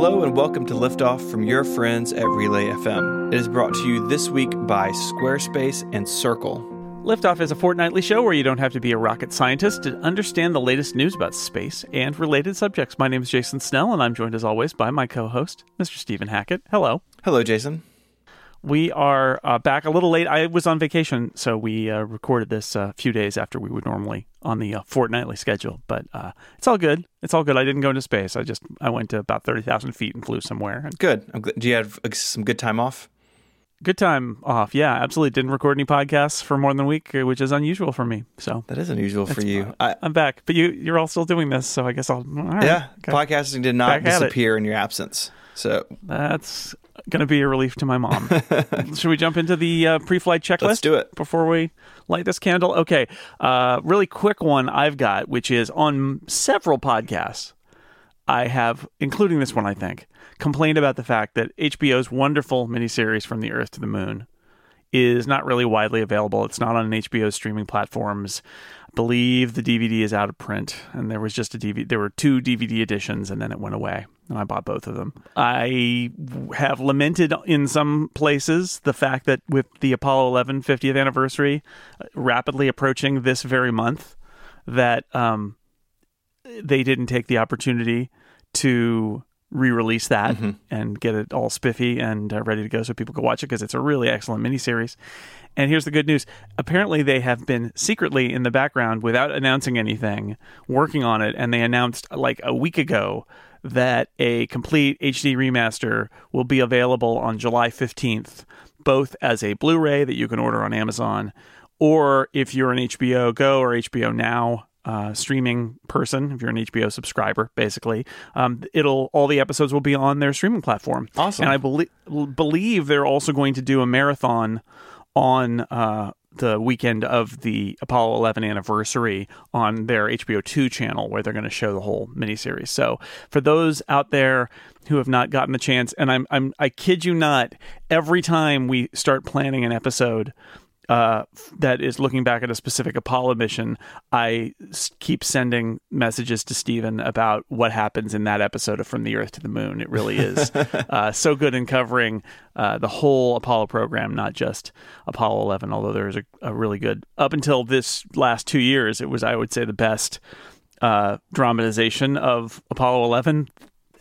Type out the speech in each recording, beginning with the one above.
Hello and welcome to Liftoff from your friends at Relay FM. It is brought to you this week by Squarespace and Circle. Liftoff is a fortnightly show where you don't have to be a rocket scientist to understand the latest news about space and related subjects. My name is Jason Snell, and I'm joined as always by my co host, Mr. Stephen Hackett. Hello. Hello, Jason. We are uh, back a little late. I was on vacation, so we uh, recorded this a few days after we would normally on the uh, fortnightly schedule. But uh, it's all good. It's all good. I didn't go into space. I just I went to about thirty thousand feet and flew somewhere. And Good. I'm glad. Do you have uh, some good time off? good time off. Yeah, absolutely. Didn't record any podcasts for more than a week, uh, which is unusual for me. So That is unusual for you. I, I'm back. But you you're all still doing this, so I guess I'll. right. yeah, Okay. podcasting did not Back disappear in your absence. So That's going to be a relief to my mom. Should we jump into the uh, pre-flight checklist? Let's do it. before we light this candle. Okay, uh, really quick one I've got, which is on several podcasts. I have, including this one, I think, complained about the fact that HBO's wonderful miniseries from the Earth to the Moon is not really widely available. It's not on HBO streaming platforms. Believe the DVD is out of print, and there was just a DVD. There were two DVD editions, and then it went away. And I bought both of them. I have lamented in some places the fact that with the Apollo 11 50th anniversary uh, rapidly approaching this very month, that um, they didn't take the opportunity to re-release that and get it all spiffy and uh, ready to go so people can watch it because it's a really excellent miniseries. And here's the good news: apparently, they have been secretly in the background, without announcing anything, working on it. And they announced like a week ago that a complete HD remaster will be available on July 15th, both as a Blu-ray that you can order on Amazon, or if you're an HBO Go or HBO Now uh, streaming person, if you're an HBO subscriber, basically, um, it'll all the episodes will be on their streaming platform. Awesome. And I belie- believe they're also going to do a marathon on uh, the weekend of the Apollo 11 anniversary on their HBO 2 channel, where they're going to show the whole miniseries. So for those out there who have not gotten the chance, and I'm, I'm I kid you not, every time we start planning an episode uh, that is looking back at a specific Apollo mission, I s- keep sending messages to Stephen about what happens in that episode of From the Earth to the Moon. It really is uh, so good in covering uh, the whole Apollo program, not just Apollo 11, although there's a, a really good, up until this last two years, it was, I would say, the best uh, dramatization of Apollo 11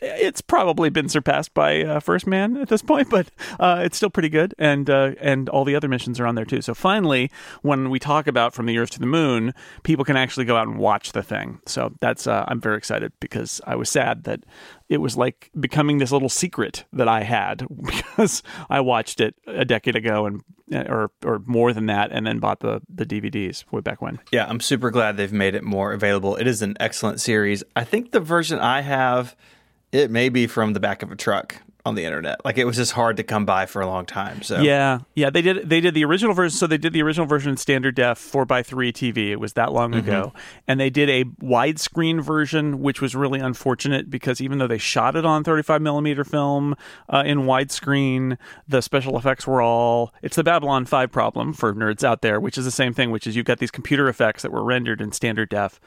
it's probably been surpassed by uh, First Man at this point, but uh, it's still pretty good, and uh, and all the other missions are on there too. So finally, when we talk about from the Earth to the Moon, people can actually go out and watch the thing. So that's uh, I'm very excited because I was sad that it was like becoming this little secret that I had because I watched it a decade ago and or or more than that, and then bought the the DVDs way back when. yeah, I'm super glad they've made it more available. It is an excellent series. I think the version I have, it may be from the back of a truck on the internet. Like it was just hard to come by for a long time. So Yeah, yeah, they did. They did the original version. So they did the original version in standard def, four x three TV. It was that long ago, and they did a widescreen version, which was really unfortunate because even though they shot it on thirty five millimeter film uh, in widescreen, the special effects were all. It's the Babylon Five problem for nerds out there, which is the same thing. Which is you've got these computer effects that were rendered in standard def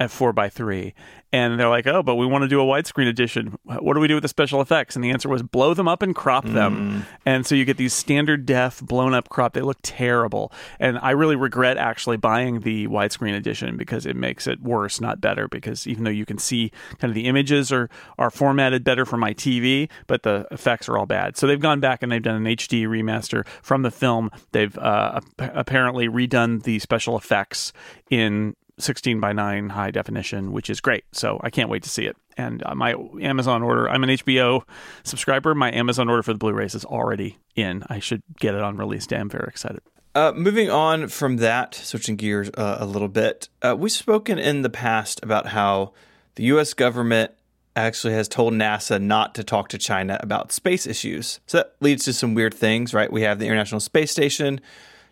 at 4x3 and they're like oh but we want to do a widescreen edition. What do we do with the special effects? And the answer was blow them up and crop them. And so you get these standard def blown up crop. They look terrible. And i really regret actually buying the widescreen edition because it makes it worse not better because even though you can see kind of the images are are formatted better for my tv but the effects are all bad. So they've gone back and they've done an hd remaster from the film. They've uh, apparently redone the special effects in 16 by 9 high definition, which is great. So I can't wait to see it. And uh, my Amazon order, I'm an HBO subscriber. My Amazon order for the Blu rays is already in. I should get it on release day. I'm very excited. Uh, moving on from that, switching gears uh, a little bit, uh, we've spoken in the past about how the U.S. government actually has told NASA not to talk to China about space issues. So that leads to some weird things, right? We have the International Space Station.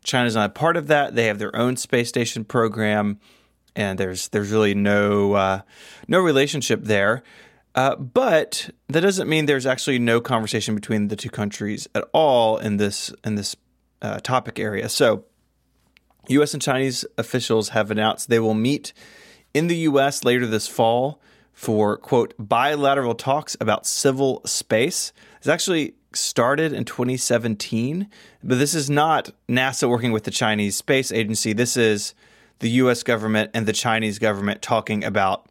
China's not a part of that. They have their own space station program, and there's there's really no uh, no relationship there. Uh, but that doesn't mean there's actually no conversation between the two countries at all in this in this uh, topic area. So, U.S. and Chinese officials have announced they will meet in the U.S. later this fall for, quote, bilateral talks about civil space. It's actually started in 2017, but this is not NASA working with the Chinese Space Agency. This is the US government and the Chinese government talking about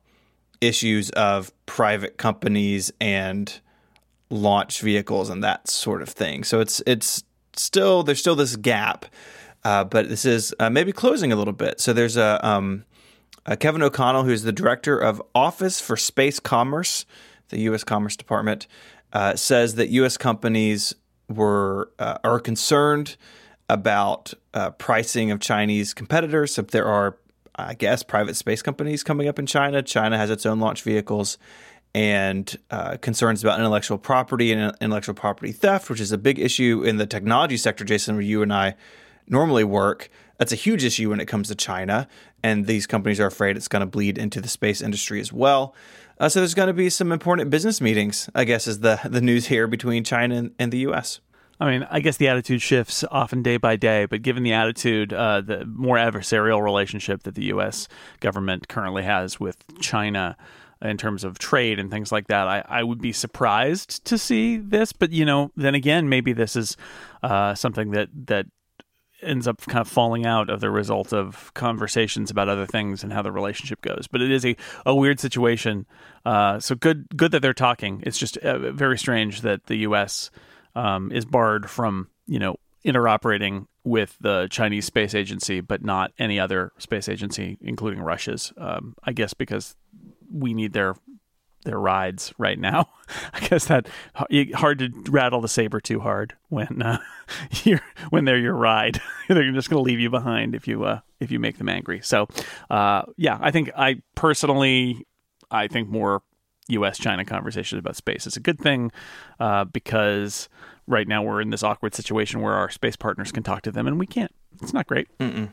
issues of private companies and launch vehicles and that sort of thing. So it's it's still there's still this gap, uh, but this is uh, maybe closing a little bit. So there's a, um, a Kevin O'Connell, who's the director of Office for Space Commerce, the U.S. Commerce Department, uh, says that U.S. companies were uh, are concerned about uh, pricing of Chinese competitors. So there are, I guess, private space companies coming up in China. China has its own launch vehicles and uh, concerns about intellectual property and intellectual property theft, which is a big issue in the technology sector, Jason, where you and I normally work. That's a huge issue when it comes to China, and these companies are afraid it's going to bleed into the space industry as well. Uh, so there's going to be some important business meetings, I guess, is the the news here between China and, and the U.S. I mean, I guess the attitude shifts often day by day, but given the attitude, uh, the more adversarial relationship that the U.S. government currently has with China, in terms of trade and things like that. I, I would be surprised to see this, but you know, then again, maybe this is uh, something that that ends up kind of falling out of the result of conversations about other things and how the relationship goes. But it is a, a weird situation. Uh, so good good that they're talking. It's just uh, very strange that the U.S. Um, is barred from you know interoperating with the Chinese space agency, but not any other space agency, including Russia's. Um, I guess because we need their their rides right now. I guess that hard to rattle the saber too hard when uh, you're when they're your ride. they're just going to leave you behind if you uh, if you make them angry. So uh, yeah, I think I personally I think more U.S. China conversations about space It's a good thing uh, because right now we're in this awkward situation where our space partners can talk to them and we can't. It's not great. Mm-mm.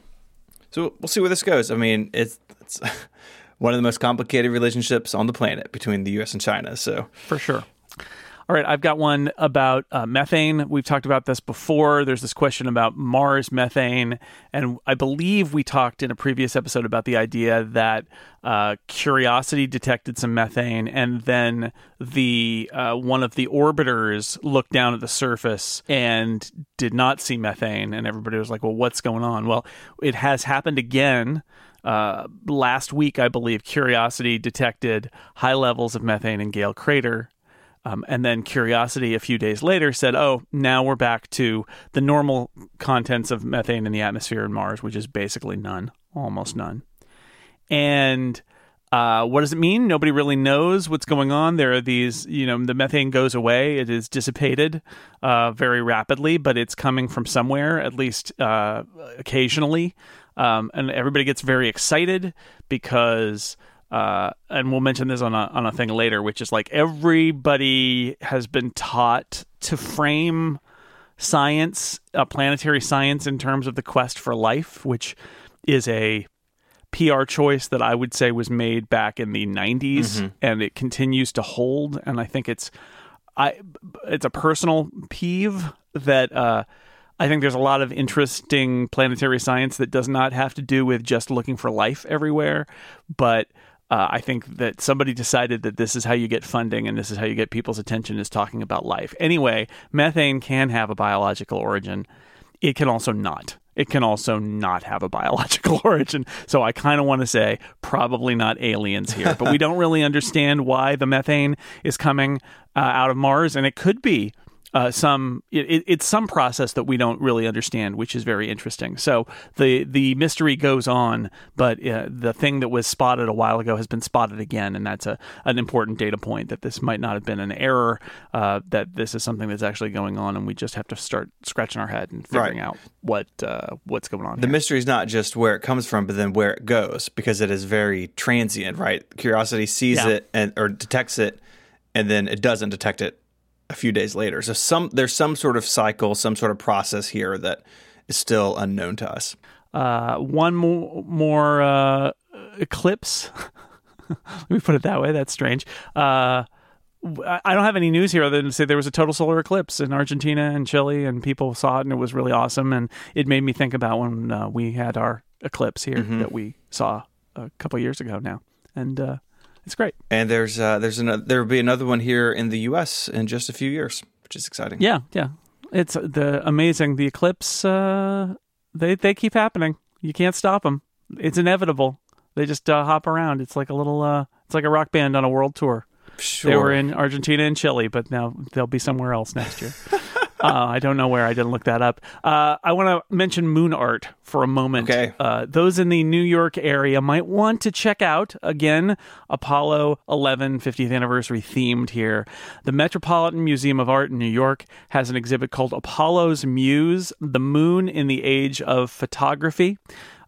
So we'll see where this goes. I mean, it's, it's one of the most complicated relationships on the planet between the U.S. and China. So for sure. All right, I've got one about uh, methane. We've talked about this before. There's this question about Mars methane, and I believe we talked in a previous episode about the idea that uh, Curiosity detected some methane, and then the uh, one of the orbiters looked down at the surface and did not see methane, and everybody was like, "Well, what's going on?" Well, it has happened again. Uh, last week, I believe, Curiosity detected high levels of methane in Gale Crater. Um, and then Curiosity, a few days later, said, Oh, now we're back to the normal contents of methane in the atmosphere in Mars, which is basically none, almost none. And uh, what does it mean? Nobody really knows what's going on. There are these, you know, the methane goes away. It is dissipated uh, very rapidly, but it's coming from somewhere, at least uh, occasionally. Um, and everybody gets very excited because, uh, and we'll mention this on a, on a thing later, which is like everybody has been taught to frame science, uh, planetary science, in terms of the quest for life, which is a PR choice that I would say was made back in the 90s mm-hmm. and it continues to hold. And I think it's, I, it's a personal peeve that, uh, I think there's a lot of interesting planetary science that does not have to do with just looking for life everywhere, but uh, I think that somebody decided that this is how you get funding and this is how you get people's attention is talking about life. Anyway, methane can have a biological origin. It can also not. It can also not have a biological origin. So I kind of want to say probably not aliens here, but we don't really understand why the methane is coming uh, out of Mars, and it could be uh, some it, it's some process that we don't really understand, which is very interesting. So the the mystery goes on, but uh, the thing that was spotted a while ago has been spotted again, and that's a an important data point that this might not have been an error. Uh, that this is something that's actually going on, and we just have to start scratching our head and figuring right. out what uh, what's going on. The mystery is not just where it comes from, but then where it goes, because it is very transient. Right? Curiosity sees yeah. it and or detects it, and then it doesn't detect it a few days later. So some there's some sort of cycle, some sort of process here that is still unknown to us. Uh, one more more uh, eclipse. Let me put it that way. That's strange. Uh, I don't have any news here other than to say there was a total solar eclipse in Argentina and Chile, and people saw it, and it was really awesome. And it made me think about when uh, we had our eclipse here mm-hmm. that we saw a couple years ago now, and uh, It's great. And there's uh, there's another there will be another one here in the U.S. in just a few years, which is exciting. Yeah, yeah. It's the amazing. The eclipse. Uh, they they keep happening. You can't stop them. It's inevitable. They just uh, hop around. It's like a little. Uh, it's like a rock band on a world tour. Sure. They were in Argentina and Chile, but now they'll be somewhere else next year. uh, I don't know where. I didn't look that up. Uh, I want to mention Moon Art for a moment. Okay. Uh, those in the New York area might want to check out, again, Apollo 11 50th anniversary themed here. The Metropolitan Museum of Art in New York has an exhibit called Apollo's Muse The Moon in the Age of Photography.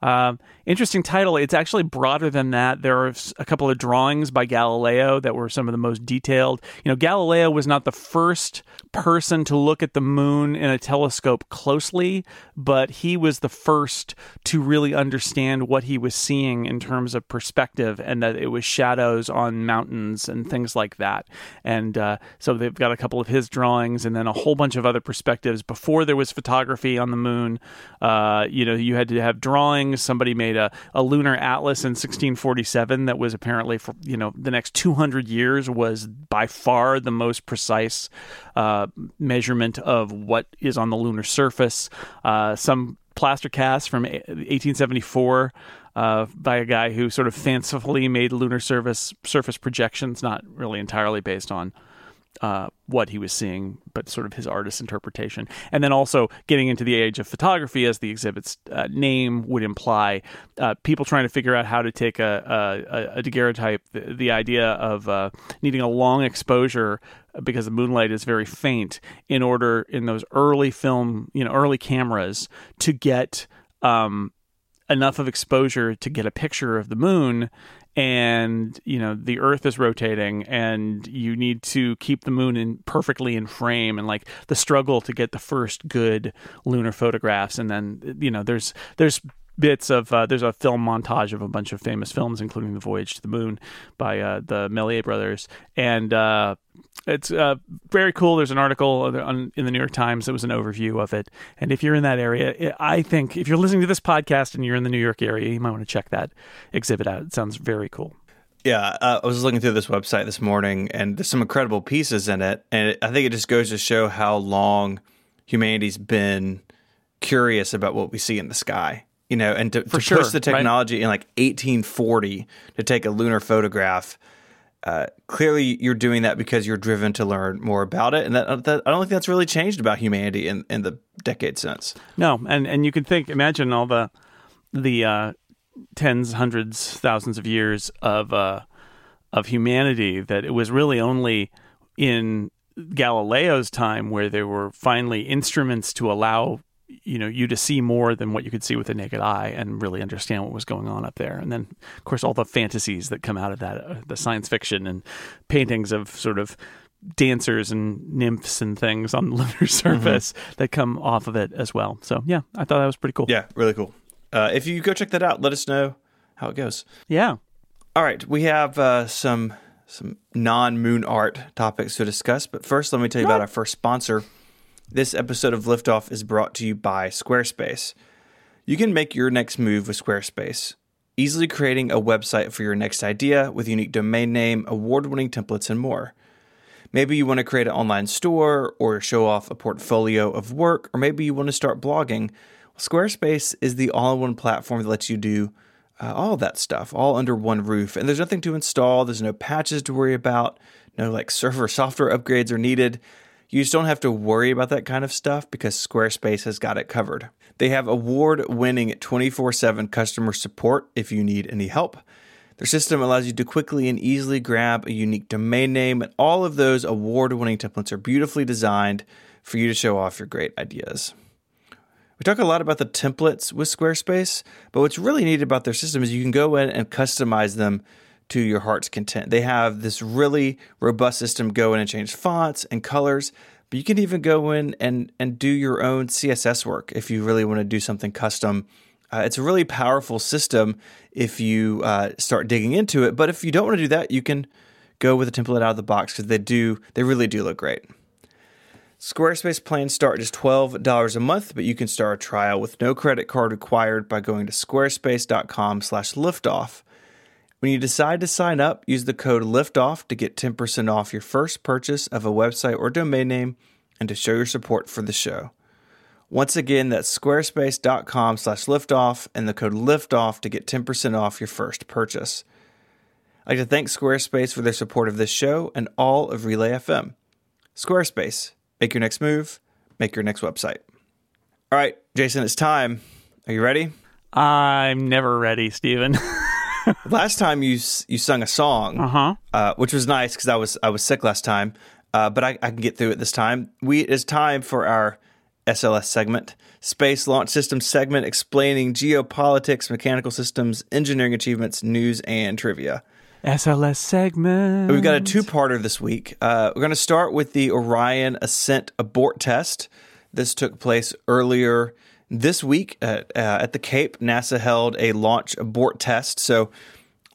Uh, interesting title. It's actually broader than that. There are a couple of drawings by Galileo that were some of the most detailed. You know, Galileo was not the first person to look at the moon in a telescope closely, but he was the first to really understand what he was seeing in terms of perspective and that it was shadows on mountains and things like that. And uh, so they've got a couple of his drawings and then a whole bunch of other perspectives before there was photography on the moon. Uh, you know, you had to have drawings. Somebody made a, a lunar atlas in 1647 that was apparently for, you know, the next 200 years was by far the most precise uh, measurement of what is on the lunar surface. Uh, some plaster casts from 1874 uh, by a guy who sort of fancifully made lunar surface surface projections, not really entirely based on uh, what he was seeing, but sort of his artist's interpretation. And then also getting into the age of photography, as the exhibit's uh, name would imply, uh, people trying to figure out how to take a, a, a daguerreotype, the, the idea of uh, needing a long exposure because the moonlight is very faint in order in those early film, you know, early cameras to get um, enough of exposure to get a picture of the moon and you know the earth is rotating and you need to keep the moon in perfectly in frame and like the struggle to get the first good lunar photographs. And then you know there's there's bits of uh, there's a film montage of a bunch of famous films including the voyage to the moon by uh, the Méliès brothers and uh, it's uh, very cool. There's an article on, in the New York Times that was an overview of it. And if you're in that area, I think if you're listening to this podcast and you're in the New York area, you might want to check that exhibit out. It sounds very cool. Yeah, uh, I was looking through this website this morning, and there's some incredible pieces in it. And I think it just goes to show how long humanity's been curious about what we see in the sky. You know, and to, to sure, push the technology right? in like 1840 to take a lunar photograph uh, clearly you're doing that because you're driven to learn more about it, and that, that, I don't think that's really changed about humanity in, in the decade since. No, and and you can think, imagine all the the uh, tens, hundreds, thousands of years of uh, of humanity that it was really only in Galileo's time where there were finally instruments to allow you know you to see more than what you could see with the naked eye and really understand what was going on up there. And then of course all the fantasies that come out of that uh, the science fiction and paintings of sort of dancers and nymphs and things on the lunar surface mm-hmm. that come off of it as well. So yeah i thought that was pretty cool. Yeah really cool. Uh, if you go check that out let us know how it goes. Yeah. All right we have uh, some some non-moon art topics to discuss but first let me tell you about our first sponsor this episode of Liftoff is brought to you by Squarespace. You can make your next move with Squarespace, easily creating a website for your next idea with unique domain name, award winning templates, and more. Maybe you want to create an online store or show off a portfolio of work, or maybe you want to start blogging. Squarespace is the all in one platform that lets you do uh, all that stuff all under one roof. And there's nothing to install, there's no patches to worry about, no like server software upgrades are needed. You just don't have to worry about that kind of stuff because Squarespace has got it covered. They have award winning 24 7 customer support if you need any help. Their system allows you to quickly and easily grab a unique domain name, and all of those award winning templates are beautifully designed for you to show off your great ideas. We talk a lot about the templates with Squarespace, but what's really neat about their system is you can go in and customize them to your heart's content. They have this really robust system go in and change fonts and colors, but you can even go in and, and do your own CSS work if you really want to do something custom. Uh, it's a really powerful system if you uh, start digging into it. But if you don't want to do that, you can go with a template out of the box because they do they really do look great. Squarespace plans start just $12 a month, but you can start a trial with no credit card required by going to squarespace.com slash liftoff. When you decide to sign up, use the code LIFTOFF to get 10% off your first purchase of a website or domain name and to show your support for the show. Once again, that's squarespace.com slash liftoff and the code LIFTOFF to get 10% off your first purchase. I'd like to thank Squarespace for their support of this show and all of Relay FM. Squarespace, make your next move, make your next website. All right, Jason, it's time. Are you ready? I'm never ready, Stephen. last time you you sung a song, uh-huh. uh, which was nice because I was I was sick last time, uh, but I, I, can get through it this time. We it's time for our SLS segment, Space Launch System segment, explaining geopolitics, mechanical systems, engineering achievements, news, and trivia. SLS segment. We've got a two-parter this week. Uh, we're going to start with the Orion Ascent abort test. This took place earlier this week at, uh, at the Cape, NASA held a launch abort test. So,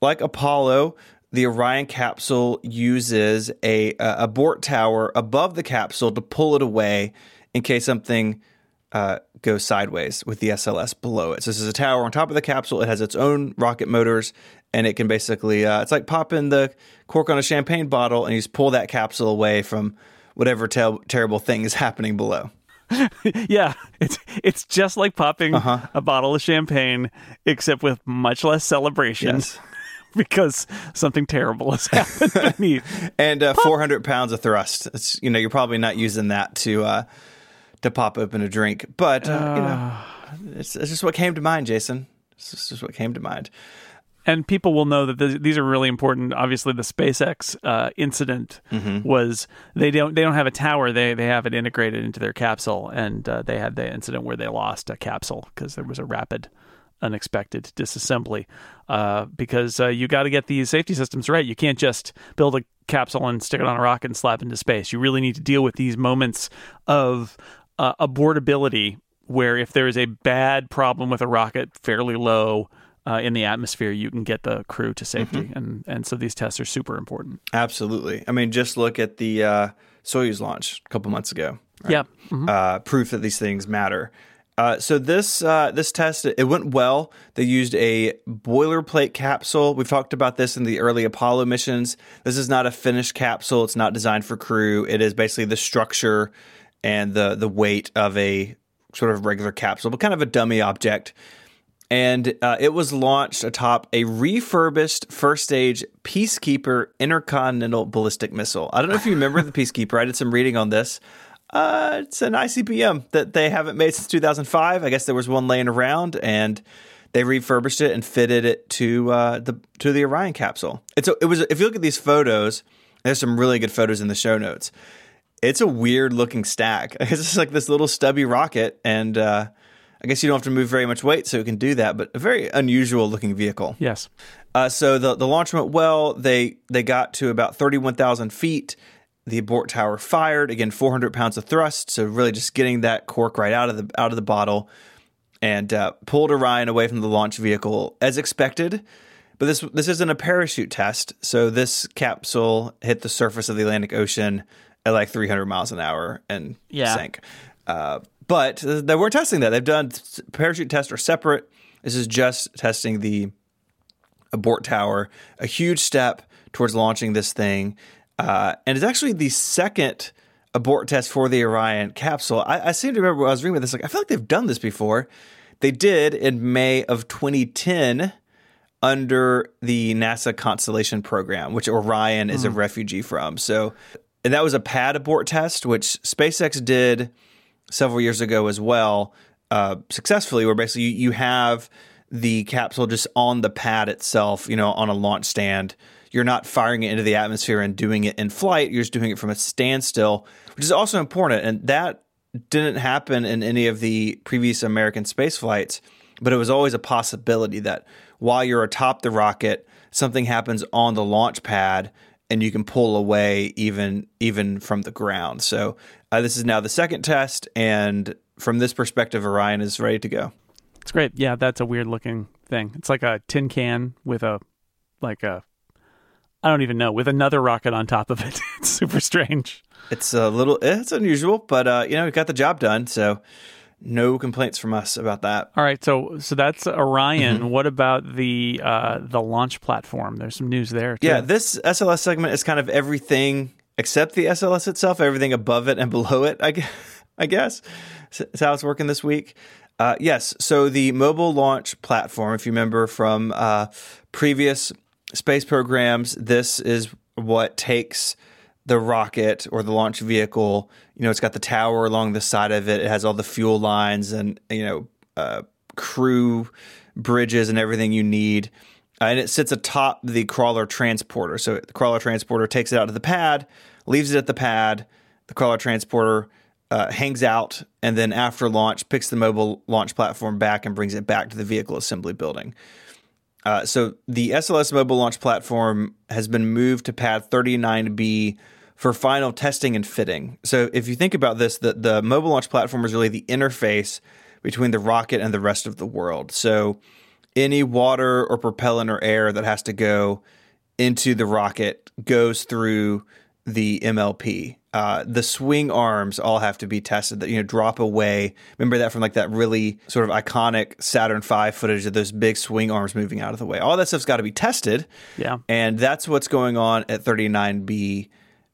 like Apollo, the Orion capsule uses a, a abort tower above the capsule to pull it away in case something uh, goes sideways with the SLS below it. So this is a tower on top of the capsule. It has its own rocket motors, and it can basically uh, it's like popping the cork on a champagne bottle, and you just pull that capsule away from whatever te- terrible thing is happening below. yeah, it's it's just like popping uh-huh. a bottle of champagne, except with much less celebration. Yes. because something terrible has happened beneath. and uh, 400 pounds of thrust. It's you know you're probably not using that to uh, to pop open a drink, but uh, you know uh. it's, it's, just what came to mind, Jason. It's just what came to mind and people will know that th- these are really important. Obviously, the SpaceX uh, incident mm-hmm. was they don't they don't have a tower; they they have it integrated into their capsule, and uh, they had the incident where they lost a capsule because there was a rapid, unexpected disassembly. Uh, because uh, you got to get these safety systems right. You can't just build a capsule and stick it on a rocket and slap into space. You really need to deal with these moments of uh, abortability, where if there is a bad problem with a rocket fairly low uh, in the atmosphere, you can get the crew to safety, mm-hmm. and and so these tests are super important. Absolutely. I mean, just look at the uh, Soyuz launch a couple months ago. Right? Yeah, mm-hmm. uh, proof that these things matter. Uh, so this uh, this test it went well. They used a boilerplate capsule. We've talked about this in the early Apollo missions. This is not a finished capsule. It's not designed for crew. It is basically the structure and the the weight of a sort of regular capsule, but kind of a dummy object and uh, it was launched atop a refurbished first stage Peacekeeper intercontinental ballistic missile. I don't know if you remember the Peacekeeper. I did some reading on this. Uh, it's an ICBM that they haven't made since 2005. I guess there was one laying around, and they refurbished it and fitted it to uh, the to the Orion capsule. It's a, it was if you look at these photos, there's some really good photos in the show notes. It's a weird looking stack. It's just like this little stubby rocket, and uh, I guess you don't have to move very much weight, so it can do that. But a very unusual looking vehicle. Yes. Uh, so the the launch went well. They they got to about thirty one thousand feet. The abort tower fired again, four hundred pounds of thrust. So really, just getting that cork right out of the out of the bottle, and uh, pulled Orion away from the launch vehicle as expected. But this this isn't a parachute test. So this capsule hit the surface of the Atlantic Ocean at like 300 miles an hour and yeah. sank. Uh, but they weren't testing that. They've done parachute tests are separate. This is just testing the abort tower, a huge step towards launching this thing. Uh, and it's actually the second abort test for the Orion capsule. I, I seem to remember when I was reading about this, like I feel like they've done this before. They did in May of 2010 under the NASA Constellation program, which Orion is mm. a hmm. refugee from. So, and that was a pad abort test, which SpaceX did several years ago as well, uh, successfully, where basically you, you have the capsule just on the pad itself, you know, on a launch stand. You're not firing it into the atmosphere and doing it in flight. You're just doing it from a standstill, which is also important. And that didn't happen in any of the previous American space flights, but it was always a possibility that while you're atop the rocket, something happens on the launch pad and you can pull away even even from the ground. So uh, this is now the second test, and from this perspective, Orion is ready to go. It's great. Yeah, that's a weird looking thing. It's like a tin can with a like a I don't even know with another rocket on top of it. it's super strange. It's a little it's unusual, but uh, you know, it got the job done. So no complaints from us about that. All right, so so that's Orion. Mm-hmm. What about the uh, the launch platform? There's some news there. Too. Yeah, this SLS segment is kind of everything except the SLS itself, everything above it and below it, I guess. I guess. That's how it's working this week. Uh, yes, so the mobile launch platform, if you remember from uh, previous space programs, this is what takes the rocket or the launch vehicle. You know, it's got the tower along the side of it. It has all the fuel lines and you know uh, crew bridges and everything you need. Uh, and it sits atop the crawler transporter. So the crawler transporter takes it out to the pad, leaves it at the pad. The crawler transporter uh, hangs out, and then after launch, picks the mobile launch platform back and brings it back to the vehicle assembly building. Uh, so the SLS mobile launch platform has been moved to pad 39B for final testing and fitting. So if you think about this, the, the mobile launch platform is really the interface between the rocket and the rest of the world. So any water or propellant or air that has to go into the rocket goes through the MLP. Uh, the swing arms all have to be tested. That you know, drop away. Remember that from like that really sort of iconic Saturn V footage of those big swing arms moving out of the way. All that stuff's got to be tested. Yeah, and that's what's going on at 39B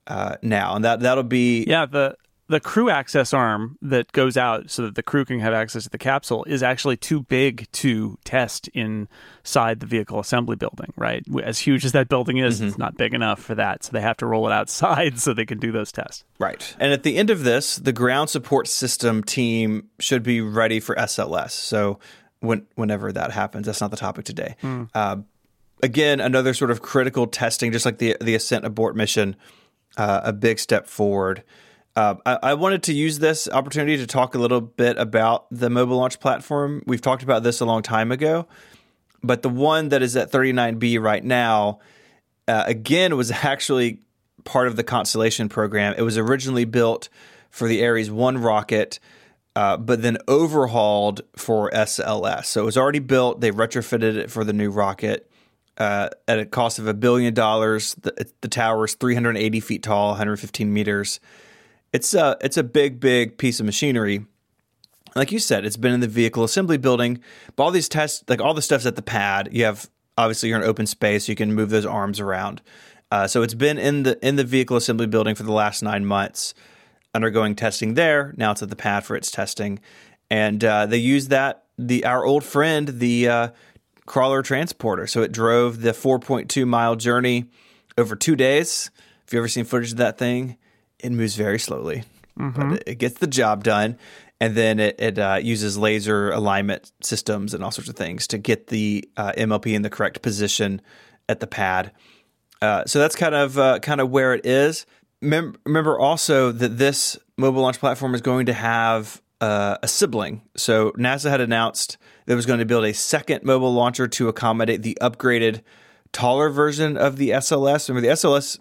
uh, now, and that that'll be yeah the the crew access arm that goes out so that the crew can have access to the capsule is actually too big to test inside the vehicle assembly building, right? As huge as that building is, mm-hmm. it's not big enough for that. So they have to roll it outside so they can do those tests. Right. And at the end of this, the ground support system team should be ready for SLS. So when, whenever that happens, that's not the topic today. Mm. Uh, again, another sort of critical testing, just like the, the Ascent abort mission, uh, a big step forward. Uh, I, I, wanted to use this opportunity to talk a little bit about the mobile launch platform. We've talked about this a long time ago, but the one that is at 39B right now, uh, again, was actually part of the Constellation program. It was originally built for the Ares 1 rocket, uh, but then overhauled for SLS. So it was already built, they retrofitted it for the new rocket. Uh, at a cost of a billion dollars, the, the tower is 380 feet tall, 115 meters it's a it's a big big piece of machinery. Like you said, it's been in the vehicle assembly building. But all these tests, like all the stuff's at the pad. You have obviously you're in open space, you can move those arms around. Uh, so it's been in the in the vehicle assembly building for the last nine months, undergoing testing there. Now it's at the pad for its testing, and uh, they use that the our old friend the uh, crawler transporter. So it drove the 4.2 mile journey over two days. If you ever seen footage of that thing, it moves very slowly, mm-hmm. but it gets the job done. And then it, it uh, uses laser alignment systems and all sorts of things to get the uh, MLP in the correct position at the pad. Uh, so that's kind of uh, kind of where it is. Mem- remember also that this mobile launch platform is going to have uh, a sibling. So NASA had announced that it was going to build a second mobile launcher to accommodate the upgraded, taller version of the SLS. Remember, the SLS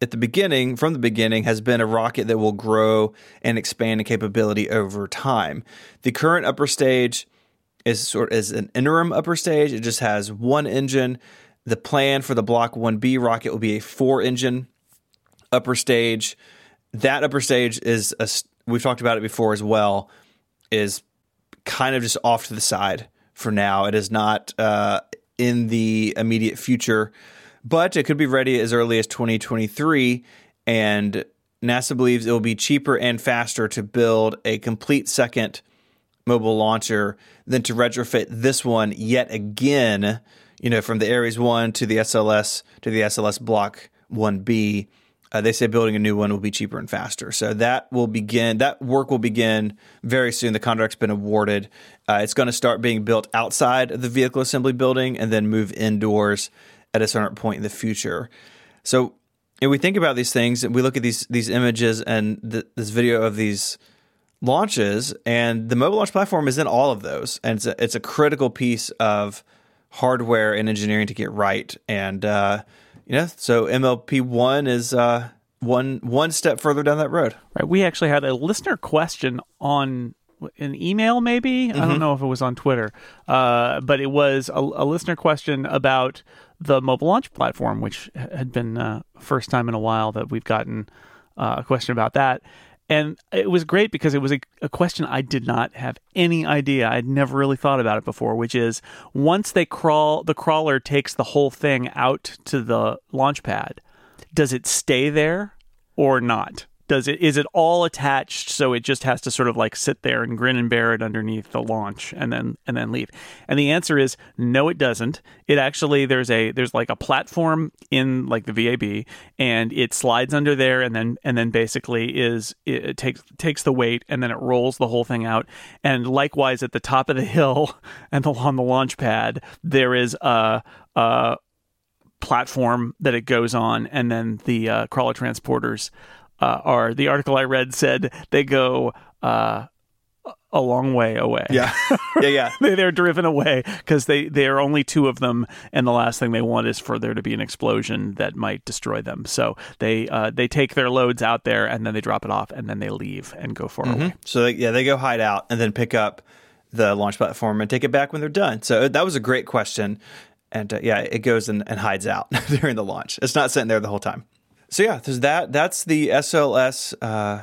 at the beginning, from the beginning, has been a rocket that will grow and expand in capability over time. The current upper stage is sort of is an interim upper stage. It just has one engine. The plan for the Block 1B rocket will be a four engine upper stage. That upper stage is a, we've talked about it before as well, is kind of just off to the side for now. It is not uh, in the immediate future but it could be ready as early as 2023. And NASA believes it will be cheaper and faster to build a complete second mobile launcher than to retrofit this one yet again, you know, from the Ares 1 to the SLS to the SLS Block 1B. Uh, they say building a new one will be cheaper and faster. So that will begin, that work will begin very soon. The contract's been awarded. Uh, it's going to start being built outside of the vehicle assembly building and then move indoors at a certain point in the future. So if we think about these things, and we look at these these images and th- this video of these launches, and the mobile launch platform is in all of those, and it's a, it's a critical piece of hardware and engineering to get right. And uh, you know, so MLP one is uh, one one step further down that road. Right. We actually had a listener question on an email, maybe mm-hmm. I don't mm-hmm. know if it was on Twitter, uh, but it was a, a listener question about the mobile launch platform, which had been uh, first time in a while that we've gotten uh, a question about that. and it was great because it was a, a question I did not have any idea. I'd never really thought about it before, which is once they crawl, the crawler takes the whole thing out to the launch pad. Does it stay there or not? Does it is it all attached so it just has to sort of like sit there and grin and bear it underneath the launch and then and then leave? And the answer is no it doesn't. It actually there's a there's like a platform in like the vab and it slides under there and then and then basically is it takes takes the weight and then it rolls the whole thing out. And likewise at the top of the hill and on the launch pad there is a, a platform that it goes on and then the uh, crawler transporters uh, are the article I read said they go uh, a long way away. Yeah, yeah, yeah. they, they're driven away because they they are only two of them, and the last thing they want is for there to be an explosion that might destroy them. So they uh, they take their loads out there, and then they drop it off, and then they leave and go far mm-hmm. away. So they, yeah, they go hide out and then pick up the launch platform and take it back when they're done. So that was a great question. And uh, yeah, it goes and, and hides out during the launch. It's not sitting there the whole time. So yeah, there's that. That's the SLS uh,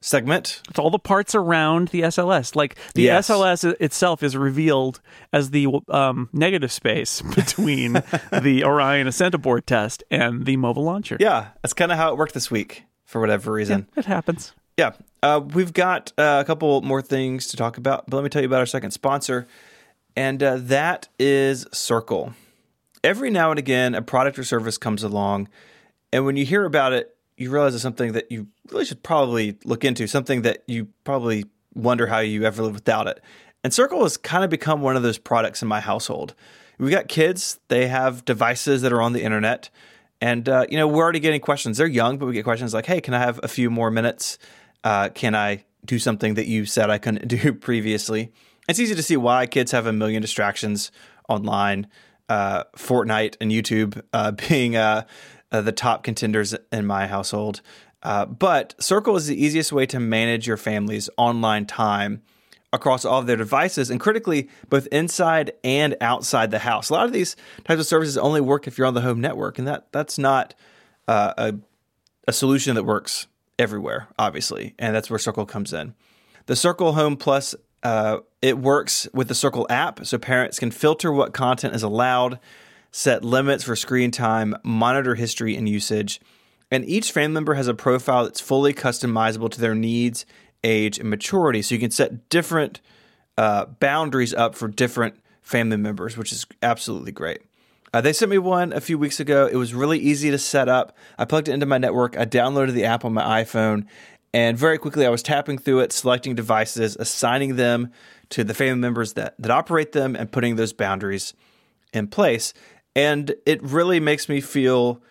segment. It's all the parts around the SLS. Like the yes. SLS itself is revealed as the um, negative space between the Orion ascent abort test and the mobile launcher. Yeah, that's kind of how it worked this week for whatever reason. Yeah, it happens. Yeah, uh, we've got uh, a couple more things to talk about, but let me tell you about our second sponsor, and uh, that is Circle. Every now and again, a product or service comes along and when you hear about it, you realize it's something that you really should probably look into, something that you probably wonder how you ever live without it. And Circle has kind of become one of those products in my household. We've got kids, they have devices that are on the internet. And, uh, you know, we're already getting questions. They're young, but we get questions like, hey, can I have a few more minutes? Uh, can I do something that you said I couldn't do previously? It's easy to see why kids have a million distractions online. Uh, Fortnite and YouTube uh, being uh, the top contenders in my household. Uh, but Circle is the easiest way to manage your family's online time across all of their devices and critically both inside and outside the house. A lot of these types of services only work if you're on the home network, and that that's not uh, a, a solution that works everywhere, obviously, and that's where Circle comes in. The Circle Home Plus uh, it works with the Circle app, so parents can filter what content is allowed set limits for screen time, monitor history and usage. And each family member has a profile that's fully customizable to their needs, age, and maturity. So you can set different uh, boundaries up for different family members, which is absolutely great. Uh, they sent me one a few weeks ago. It was really easy to set up. I plugged it into my network. I downloaded the app on my iPhone, and very quickly I was tapping through it, selecting devices, assigning them to the family members that, that operate them, and putting those boundaries in place. And it really makes me feel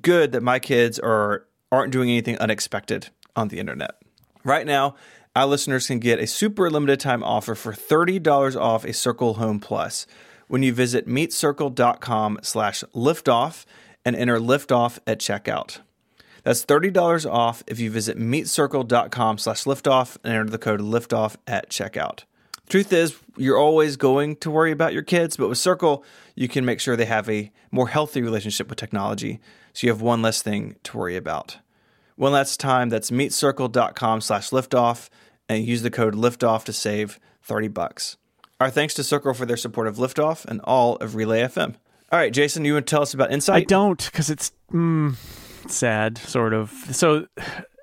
good that my kids are aren't doing anything unexpected on the internet. Right now, our listeners can get a super limited time offer for $30 off a Circle Home Plus when you visit meetcircle.com slash liftoff and enter liftoff at checkout. That's $30 off if you visit meetcircle.com slash liftoff and enter the code liftoff at checkout. Truth is, you're always going to worry about your kids, but with Circle, you can make sure they have a more healthy relationship with technology, so you have one less thing to worry about. One last time, that's meetcircle.com slash liftoff, and use the code liftoff to save 30 bucks. Our thanks to Circle for their support of Liftoff and all of Relay FM. All right, Jason, you want to tell us about Insight? I don't, because it's mm, sad, sort of. So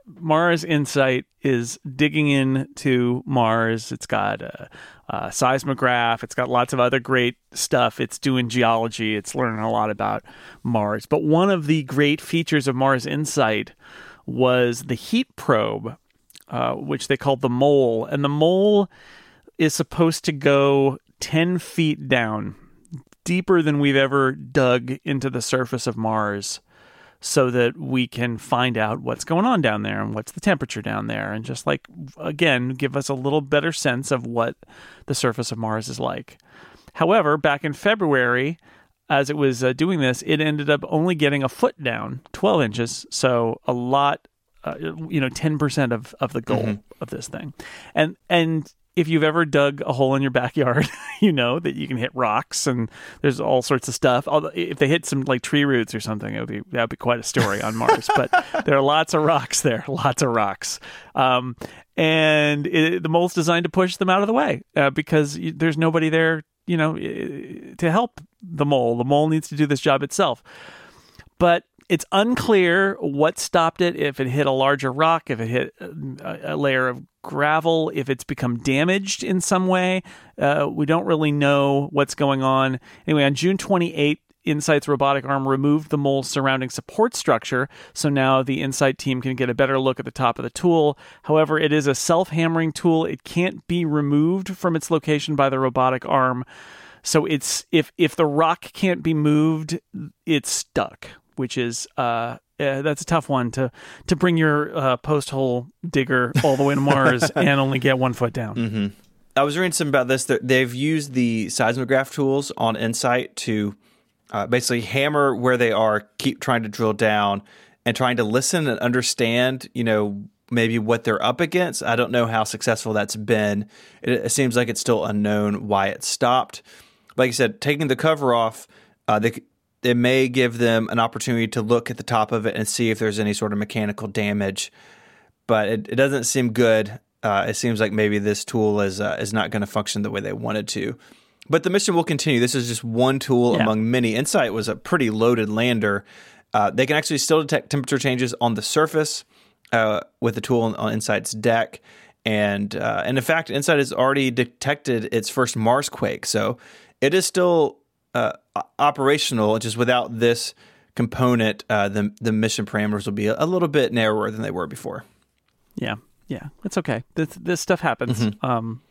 Mars Insight is digging into Mars. It's got a, a, seismograph. It's got lots of other great stuff. It's doing geology. It's learning a lot about Mars. But one of the great features of Mars Insight was the heat probe, uh, which they called the mole. And the mole is supposed to go 10 feet down, deeper than we've ever dug into the surface of Mars so that we can find out what's going on down there and what's the temperature down there and just like again give us a little better sense of what the surface of Mars is like. However, back in February, as it was uh, doing this, it ended up only getting a foot down, 12 inches, so a lot uh, you know 10% of of the goal mm-hmm. of this thing. And and if you've ever dug a hole in your backyard, you know that you can hit rocks and there's all sorts of stuff. Although if they hit some like tree roots or something, it would be that would be quite a story on Mars. but there are lots of rocks there, lots of rocks. Um, and it, the mole's designed to push them out of the way uh, because there's nobody there, you know, to help the mole. The mole needs to do this job itself. But it's unclear what stopped it, if it hit a larger rock, if it hit a, a layer of gravel, if it's become damaged in some way. Uh, we don't really know what's going on. Anyway, on June 28th, InSight's robotic arm removed the mole's surrounding support structure, so now the InSight team can get a better look at the top of the tool. However, it is a self hammering tool. It can't be removed from its location by the robotic arm. So it's if if the rock can't be moved, it's stuck which is uh, uh, that's a tough one to to bring your uh, post hole digger all the way to Mars and only get one foot down. Mm-hmm. I was reading some about this. They've used the seismograph tools on InSight to uh, basically hammer where they are, keep trying to drill down, and trying to listen and understand. You know, maybe what they're up against. I don't know how successful that's been. It, it seems like it's still unknown why it stopped. Like I said, taking the cover off, uh, they it may give them an opportunity to look at the top of it and see if there's any sort of mechanical damage. But it, it doesn't seem good. Uh, it seems like maybe this tool is uh, is not going to function the way they wanted to. But the mission will continue. This is just one tool yeah. among many. InSight was a pretty loaded lander. Uh, they can actually still detect temperature changes on the surface uh, with the tool on, on InSight's deck. And uh, and in fact, InSight has already detected its first Mars quake. So it is still uh, operational, just without this component, uh, the the mission parameters will be a, a, little bit narrower than they were before. Yeah, yeah, it's okay. This this stuff happens. Mm-hmm. Um,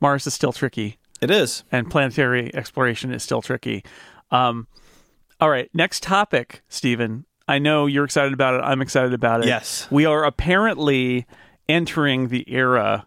Mars is still tricky. It is, and planetary exploration is still tricky. Um, all right, next topic, Stephen. I know you're excited about it. I'm excited about it. Yes, we are apparently entering the era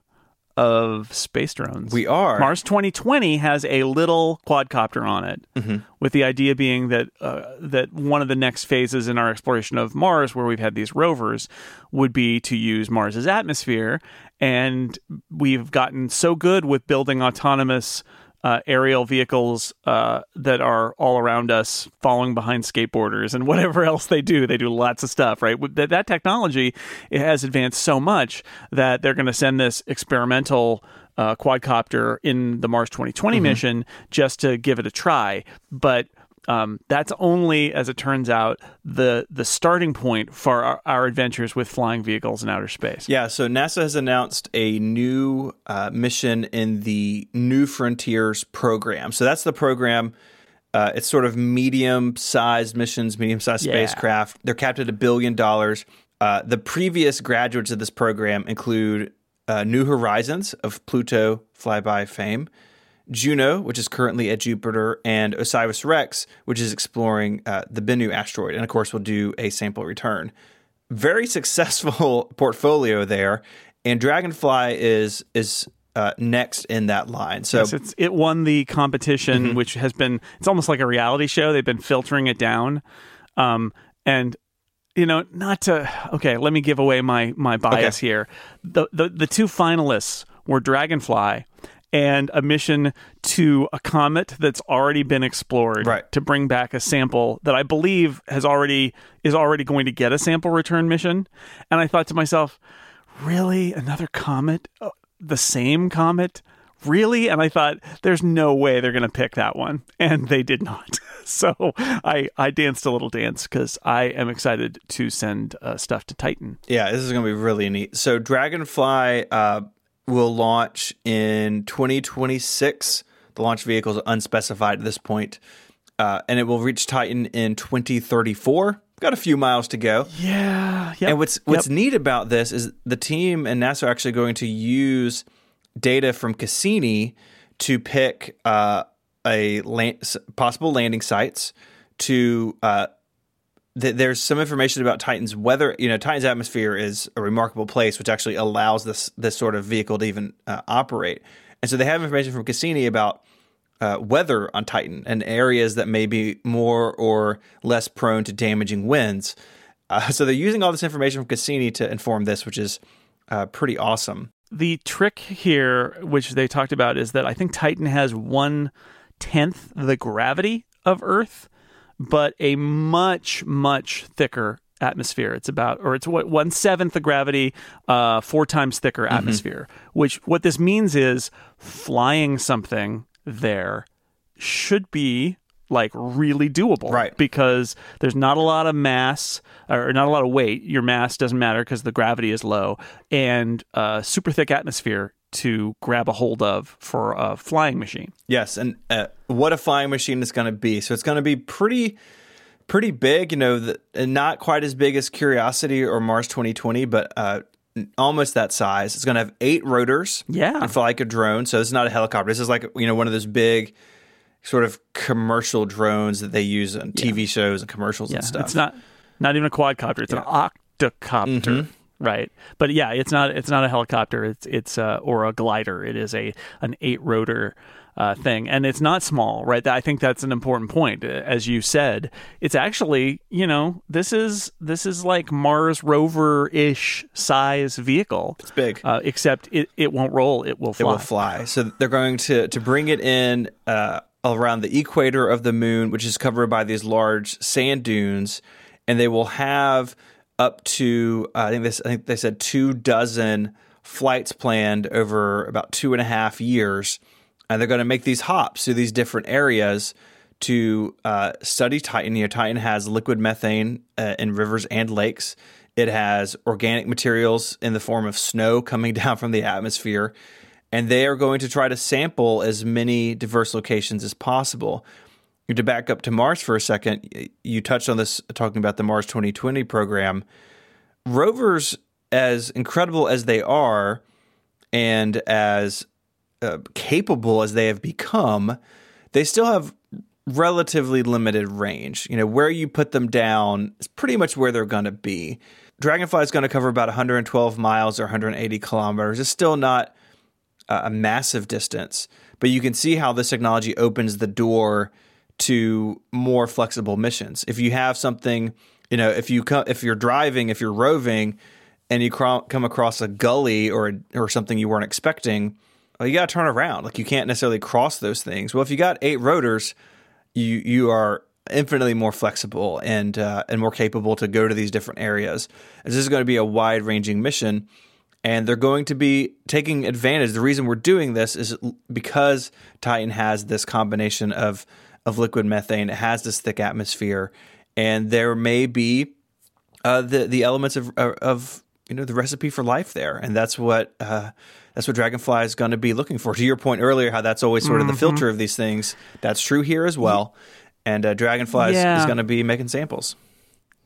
of space drones. We are. Mars 2020 has a little quadcopter on it, mm-hmm. with the idea being that uh, that one of the next phases in our exploration of Mars, where we've had these rovers, would be to use Mars's atmosphere. And we've gotten so good with building autonomous uh, aerial vehicles uh, that are all around us, following behind skateboarders and whatever else they do. They do lots of stuff, right? That, that technology it has advanced so much that they're going to send this experimental uh, quadcopter in the Mars 2020 mm-hmm. mission just to give it a try. But um, that's only, as it turns out, the the starting point for our, our, adventures with flying vehicles in outer space. Yeah, so NASA has announced a new uh, mission in the New Frontiers program. So that's the program. Uh, it's sort of medium-sized missions, medium-sized yeah. spacecraft. They're capped at a billion dollars. Uh, the previous graduates of this program include uh, New Horizons of Pluto flyby fame. Juno, which is currently at Jupiter, and OSIRIS REx, which is exploring uh, the Bennu asteroid. And of course, we'll do a sample return. Very successful portfolio there. And Dragonfly is is uh, next in that line. So yes, it won the competition, mm-hmm. which has been it's almost like a reality show. They've been filtering it down, um, and you know, not to okay. Let me give away my my bias okay. here. The, the the two finalists were Dragonfly and a mission to a comet that's already been explored right. to bring back a sample that I believe has already is already going to get a sample return mission. And I thought to myself, really another comet, uh, the same comet? Really? And I thought, there's no way they're going to pick that one. And they did not. so I, I danced a little dance because I am excited to send uh, stuff to Titan. Yeah, this is going to be really neat. So Dragonfly uh, will launch in 2026. The launch vehicle is unspecified at this point, uh, and it will reach Titan in 2034. Got a few miles to go. Yeah. Yep, and what's what's yep. neat about this is the team and NASA are actually going to use data from Cassini to pick uh, a land, possible landing sites to uh, th- there's some information about Titan's weather. You know, Titan's atmosphere is a remarkable place, which actually allows this this sort of vehicle to even uh, operate. And so they have information from Cassini about uh, weather on Titan and areas that may be more or less prone to damaging winds. Uh, so they're using all this information from Cassini to inform this, which is uh, pretty awesome. the trick here, which they talked about, is that I think Titan has one tenth the gravity of Earth, but a much much thicker atmosphere. It's about, or it's what one seventh the gravity, uh, four times thicker atmosphere. Which what this means is flying something there should be like really doable, Right. Because there's not a lot of mass or not a lot of weight. Your mass doesn't matter because the gravity is low, and uh, super thick atmosphere to grab a hold of for a flying machine. Yes, and uh, what a flying machine is going to be. So it's going to be pretty, pretty big. You know, the, and not quite as big as Curiosity or Mars 2020, but uh, almost that size. It's going to have eight rotors. Yeah. and fly like a drone. So this is not a helicopter. This is like you know one of those big, sort of commercial drones that they use on TV shows and commercials Yeah, and stuff. it's not not even a quadcopter. It's an octocopter, Mm-hmm. Right? But yeah, it's not it's not a helicopter. It's it's uh, or a glider. It is a an eight rotor. Uh, thing and it's not small right i think that's an important point Uh, as you said it's actually you know this is this is like mars rover-ish size vehicle It's big. uh, except it, it won't roll it will it fly will fly. So they're going to to bring it in uh, around the equator of the moon, which is covered by these large sand dunes, and they will have up to uh, I think this I think they said two dozen flights planned over about two and a half years, and they're going to make these hops to these different areas to uh, study Titan. You know, Titan has liquid methane uh, in rivers and lakes. It has organic materials in the form of snow coming down from the atmosphere, and they are going to try to sample as many diverse locations as possible. To back up to Mars for a second, you touched on this talking about the Mars 2020 program. Rovers, as incredible as they are, and as uh, capable as they have become, they still have relatively limited range. You know, where you put them down is pretty much where they're going to be. Dragonfly is going to cover about 112 miles or 180 kilometers. It's still not a a massive distance, but you can see how this technology opens the door to more flexible missions. If you have something, you know, if you co- if you're driving, if you're roving, and you cro- come across a gully or or something you weren't expecting, well, you got to turn around. Like you can't necessarily cross those things. Well, if you got eight rotors, you you are infinitely more flexible and uh, and more capable to go to these different areas. And this is going to be a wide ranging mission, and they're going to be taking advantage. The reason we're doing this is because Titan has this combination of of liquid methane. It has this thick atmosphere, and there may be uh, the the elements of of you know the recipe for life there, and that's what uh, that's what Dragonfly is going to be looking for. To your point earlier, how that's always sort of the filter of these things. That's true here as well, and uh, Dragonfly is- is, going to be making samples.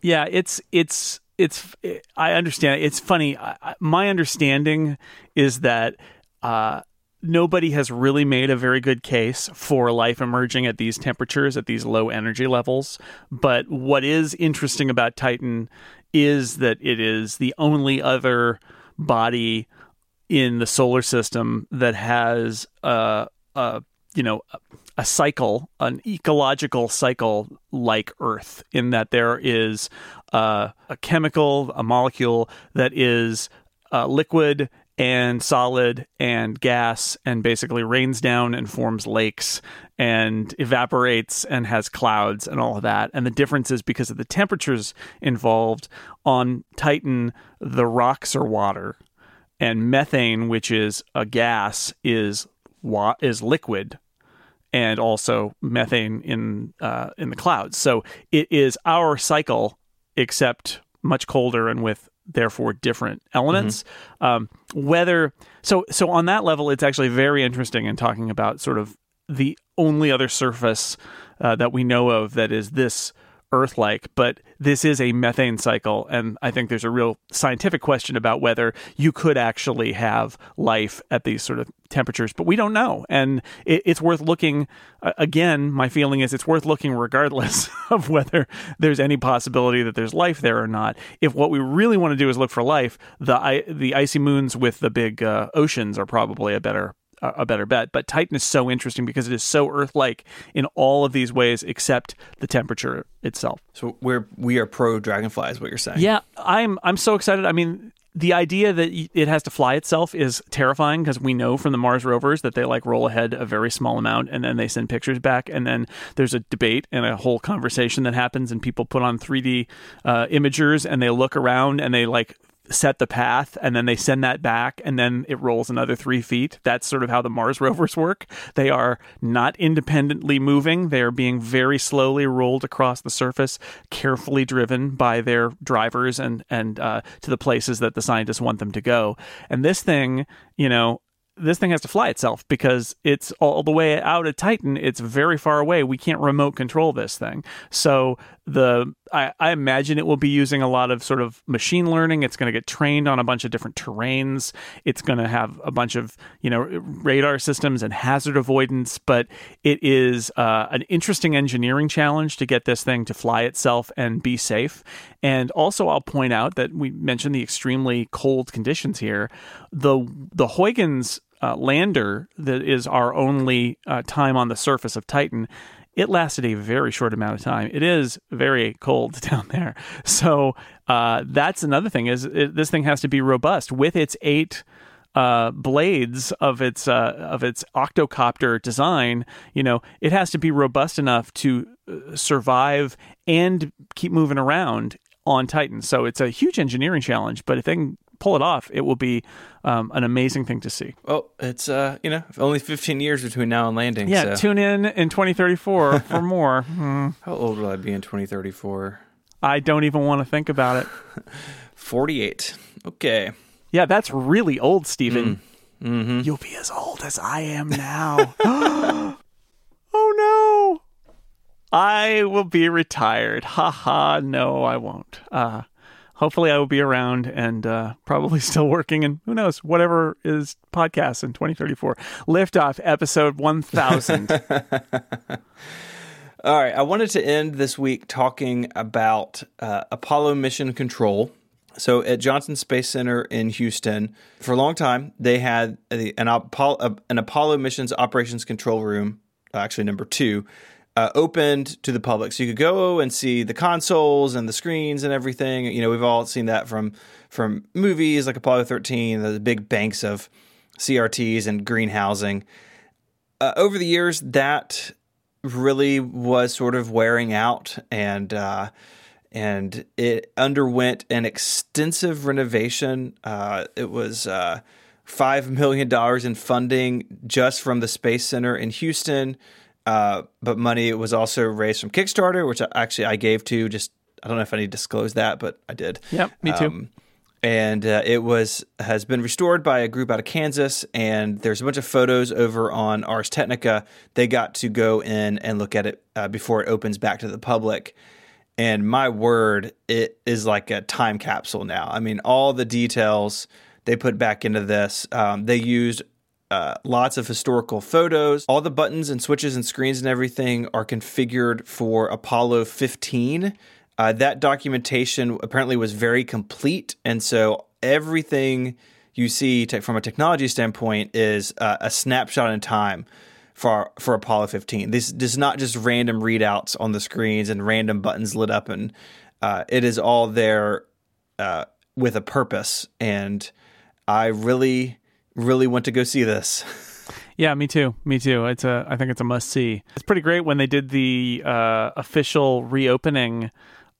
Yeah, it's it's it's. I understand. It's funny. I, I- my understanding is that uh, nobody has really made a very good case for life emerging at these temperatures, at these low energy levels. But what is interesting about Titan is that it is the only other body in the solar system that has a, a you know a, cycle, an ecological cycle like Earth, in that there is uh, a chemical, a molecule that is uh, liquid and solid and gas and basically rains down and forms lakes and evaporates and has clouds and all of that. And the difference is because of the temperatures involved on Titan, the rocks are water and methane, which is a gas, is wa- is liquid, and also methane in uh, in the clouds. So it is our cycle, except much colder and with therefore different elements. Um, whether so so on that level, it's actually very interesting in talking about sort of the only other surface uh, that we know of that is this Earth like, but this is a methane cycle. And I think there's a real scientific question about whether you could actually have life at these sort of temperatures, but we don't know. And it, it's worth looking. Uh, again, my feeling is it's worth looking regardless of whether there's any possibility that there's life there or not. If what we really want to do is look for life, the, the icy moons with the big uh, oceans are probably a better a better bet. But Titan is so interesting because it is so Earth-like in all of these ways, except the temperature itself. So we're we are pro Dragonfly, is what you're saying. Yeah, I'm I'm so excited. I mean, the idea that it has to fly itself is terrifying because we know from the Mars rovers that they like roll ahead a very small amount and then they send pictures back. And then there's a debate and a whole conversation that happens, and people put on 3D uh, imagers and they look around and they like set the path and then they send that back and then it rolls another three feet. That's sort of how the Mars rovers work. They are not independently moving, they are being very slowly rolled across the surface, carefully driven by their drivers and, and uh, to the places that the scientists want them to go. And this thing, you know, this thing has to fly itself because it's all the way out at Titan. It's very far away. We can't remote control this thing. So the I, I imagine it will be using a lot of sort of machine learning. It's going to get trained on a bunch of different terrains. It's going to have a bunch of you know radar systems and hazard avoidance. But it is uh, an interesting engineering challenge to get this thing to fly itself and be safe. And also, I'll point out that we mentioned the extremely cold conditions here. The the Huygens uh, lander that is our only uh, time on the surface of Titan, it lasted a very short amount of time. It is very cold down there, so uh, that's another thing. Is it, this thing has to be robust with its eight uh, blades of its uh, of its octocopter design, you know, it has to be robust enough to uh, survive and keep moving around on Titan. So it's a huge engineering challenge, but if they can pull it off, it will be um, an amazing thing to see. Well, it's uh, you know only 15 years between now and landing. Yeah, so. tune in in 2034 for more. Hmm. How old will I be in 2034? I don't even want to think about it. 48. Okay. Yeah, that's really old, Stephen. Mm. Mm-hmm. You'll be as old as I am now. oh no. I will be retired. Ha ha. No, I won't. Uh, hopefully I will be around and uh, probably still working and who knows, whatever is podcasts in 2034. Liftoff episode 1000. All right. I wanted to end this week talking about uh, Apollo mission control. So at Johnson Space Center in Houston, for a long time, they had an Apollo, an Apollo missions operations control room, actually number two, uh, opened to the public, so you could go and see the consoles and the screens and everything. You know, we've all seen that from from movies like Apollo 13, the big banks of CRTs and greenhousing. Uh, over the years, that really was sort of wearing out, and uh, and it underwent an extensive renovation. Uh, it was uh, five million dollars in funding just from the Space Center in Houston. Uh, but money was also raised from Kickstarter, which I, actually I gave to. Just I don't know if I need to disclose that, but I did. Yep, me too. Um, and uh, it was has been restored by a group out of Kansas, and there's a bunch of photos over on Ars Technica. They got to go in and look at it uh, before it opens back to the public. And my word, it is like a time capsule now. I mean, all the details they put back into this. Um, they used uh, lots of historical photos. All the buttons and switches and screens and everything are configured for Apollo 15. Uh, that documentation apparently was very complete, and so everything you see from a technology standpoint is uh, a snapshot in time for for Apollo 15. This is not just random readouts on the screens and random buttons lit up, and uh, it is all there uh, with a purpose. And I really really want to go see this. Yeah, me too. Me too. It's a. I think it's a must see. It's pretty great when they did the uh, official reopening.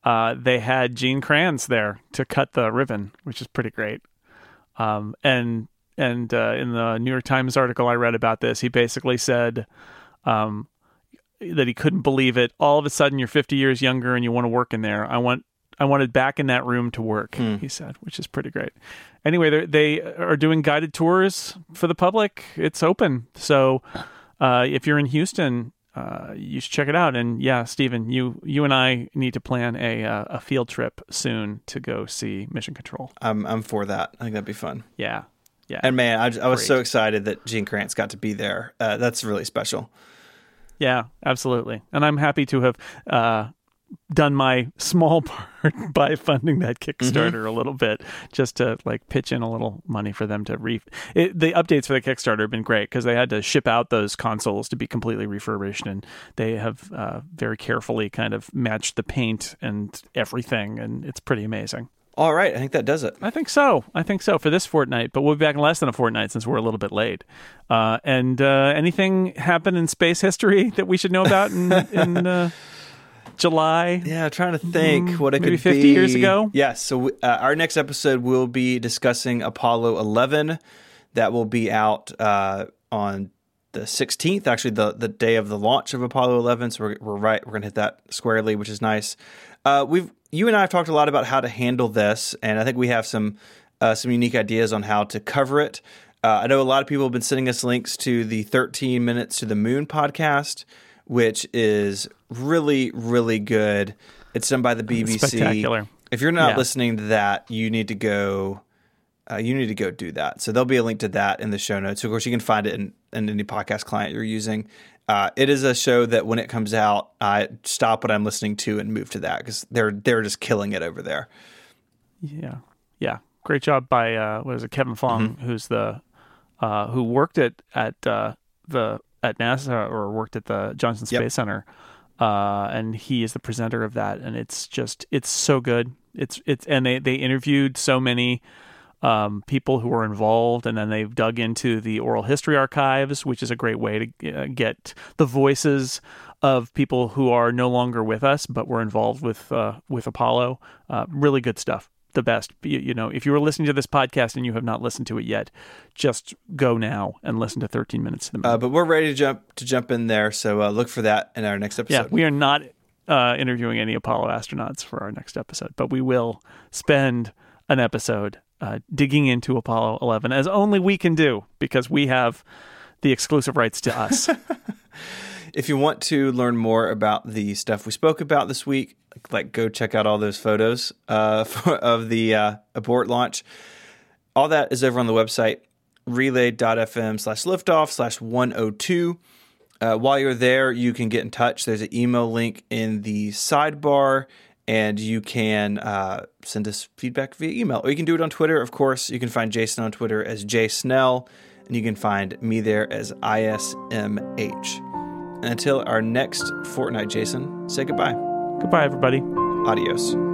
Uh, they had Gene Kranz there to cut the ribbon, which is pretty great. Um, and and uh, in the New York Times article I read about this, he basically said um, that he couldn't believe it. All of a sudden, you're 50 years younger and you want to work in there. I want I wanted back in that room to work. Hmm. He said, which is pretty great anyway, they are doing guided tours for the public. It's open, so uh, if you're in Houston, uh, you should check it out. And yeah, Stephen, you you and I need to plan a uh, a field trip soon to go see Mission Control. I'm I'm for that. I think that'd be fun. Yeah, yeah. And man, I, I was so excited that Gene Kranz got to be there. Uh, that's really special. Yeah, absolutely. And I'm happy to have uh, done my small part by funding that Kickstarter mm-hmm. a little bit, just to like pitch in a little money for them to re. It, the updates for the Kickstarter have been great because they had to ship out those consoles to be completely refurbished, and they have uh, very carefully kind of matched the paint and everything, and it's pretty amazing. All right, I think that does it. I think so. I think so for this fortnight, but we'll be back in less than a fortnight since we're a little bit late. Uh, and uh, anything happen in space history that we should know about in, in uh, July? Yeah, I'm trying to think what it maybe could 50 be. years ago? Yes. so uh, our next episode will be discussing Apollo 11. That will be out uh, on the 16th, actually the the day of the launch of Apollo 11. So we're, we're right. We're gonna hit that squarely, which is nice. Uh, we've you and I have talked a lot about how to handle this, and I think we have some uh, some unique ideas on how to cover it. Uh, I know a lot of people have been sending us links to the 13 Minutes to the Moon podcast, which is really, really good. It's done by the BBC. Spectacular. If you're not Yeah. listening to that, you need to go. Uh, you need to go do that. So there'll be a link to that in the show notes. Of course, you can find it in, in any podcast client you're using. Uh, it is a show that when it comes out, I stop what I'm listening to and move to that because they're they're just killing it over there. Yeah, yeah. Great job by uh, what is it, Kevin Fong, who's the uh, who worked at at uh, the at NASA or worked at the Johnson Yep. Space Center, uh, and he is the presenter of that, and it's just it's so good. It's it's and they they interviewed so many um, people who were involved, and then they've dug into the oral history archives, which is a great way to uh, get the voices of people who are no longer with us, but were involved with uh, with Apollo. Uh, really good stuff. The best. You, you know, if you were listening to this podcast and you have not listened to it yet, just go now and listen to 13 minutes to the. Uh, but we're ready to jump to jump in there. So uh, look for that in our next episode. yeah, we are not uh, interviewing any Apollo astronauts for our next episode, but we will spend an episode uh, digging into Apollo 11 as only we can do because we have the exclusive rights to us. if you want to learn more about the stuff we spoke about this week, like go check out all those photos uh, for, of the uh, abort launch. All that is over on the website relay.fm slash liftoff slash 102. Uh, while you're there, you can get in touch. There's an email link in the sidebar, and you can uh, send us feedback via email. Or you can do it on Twitter, of course. You can find Jason on Twitter as J Snell, and you can find me there as ISMH. And until our next fortnight, Jason, say goodbye. Goodbye, everybody. Adios.